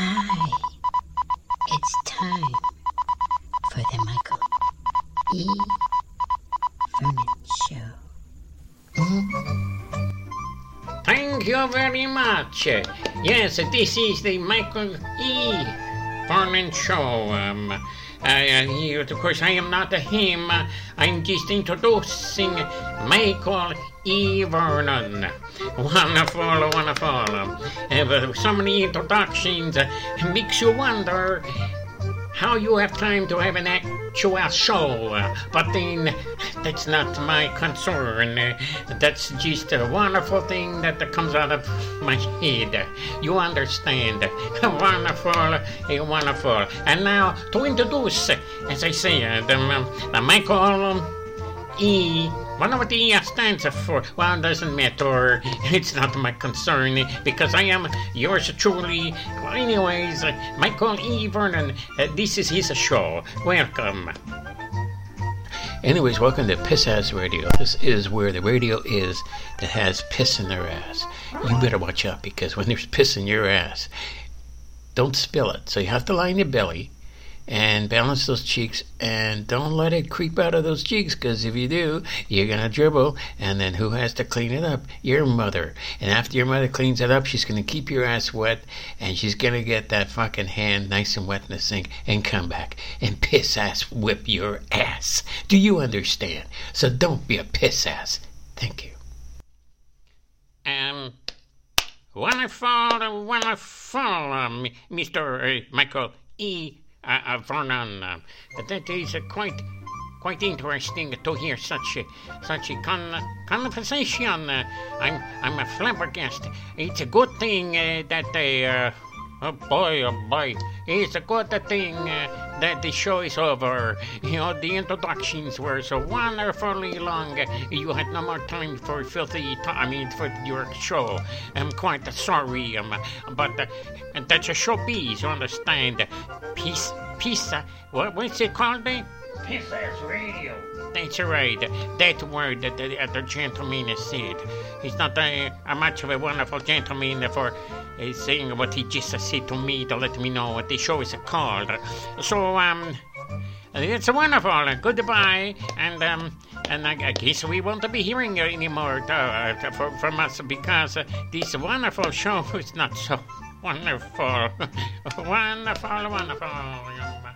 Hi. It's time for the Michael E. Vernon Show. Thank you very much. Yes, this is the Michael E. Vernon Show. Um, you- of course, I am not him. I'm just introducing Michael E. Vernon. Wonderful, wonderful. Uh, but so many introductions uh, makes you wonder how you have time to have an actual show. Uh, But then, that's not my concern. Uh, That's just a wonderful thing that comes out of my head. You understand? Wonderful, uh, wonderful. And now, to introduce, as I said, um, the Michael E. Wonder what the E stands for. Well, doesn't matter. It's not my concern because I am yours truly. Well, anyways, uh, Michael E. Vernon, uh, this is his show. Welcome. Anyways, welcome to Piss Ass Radio. This is where the radio is that has piss in their ass. You better watch out because when there's piss in your ass, don't spill it. So you have to on your belly and balance those cheeks and don't let it creep out of those cheeks because if you do you're gonna dribble and then who has to clean it up? Your mother. And after your mother cleans it up she's gonna keep your ass wet and she's gonna get that fucking hand nice and wet in the sink and come back and piss ass whip your ass. Do you understand? So don't be a piss ass. Thank you. Um wonderful wonderful um, mr michael e uh, Vernon. Uh, that is uh, quite quite interesting to hear such a such a con- conversation. Uh, I'm I'm a flabbergasted. It's a good thing uh, that they. Uh, Oh boy, oh boy. It's a good thing uh, that the show is over. You know, the introductions were so wonderfully long. You had no more time for filthy, I mean, for your show. I'm quite sorry, um, but uh, that's a showbiz, understand? Peace, peace, uh, what, what's it called? eh? Piss ass radio. That's right. That word that the other gentleman said. He's not a, a much of a wonderful gentleman for uh, saying what he just said to me to let me know what the show is called. So, um, it's wonderful. Goodbye, and um, and I, guess we won't be hearing anymore uh, for, from us because uh, this wonderful show is not so wonderful, wonderful, wonderful.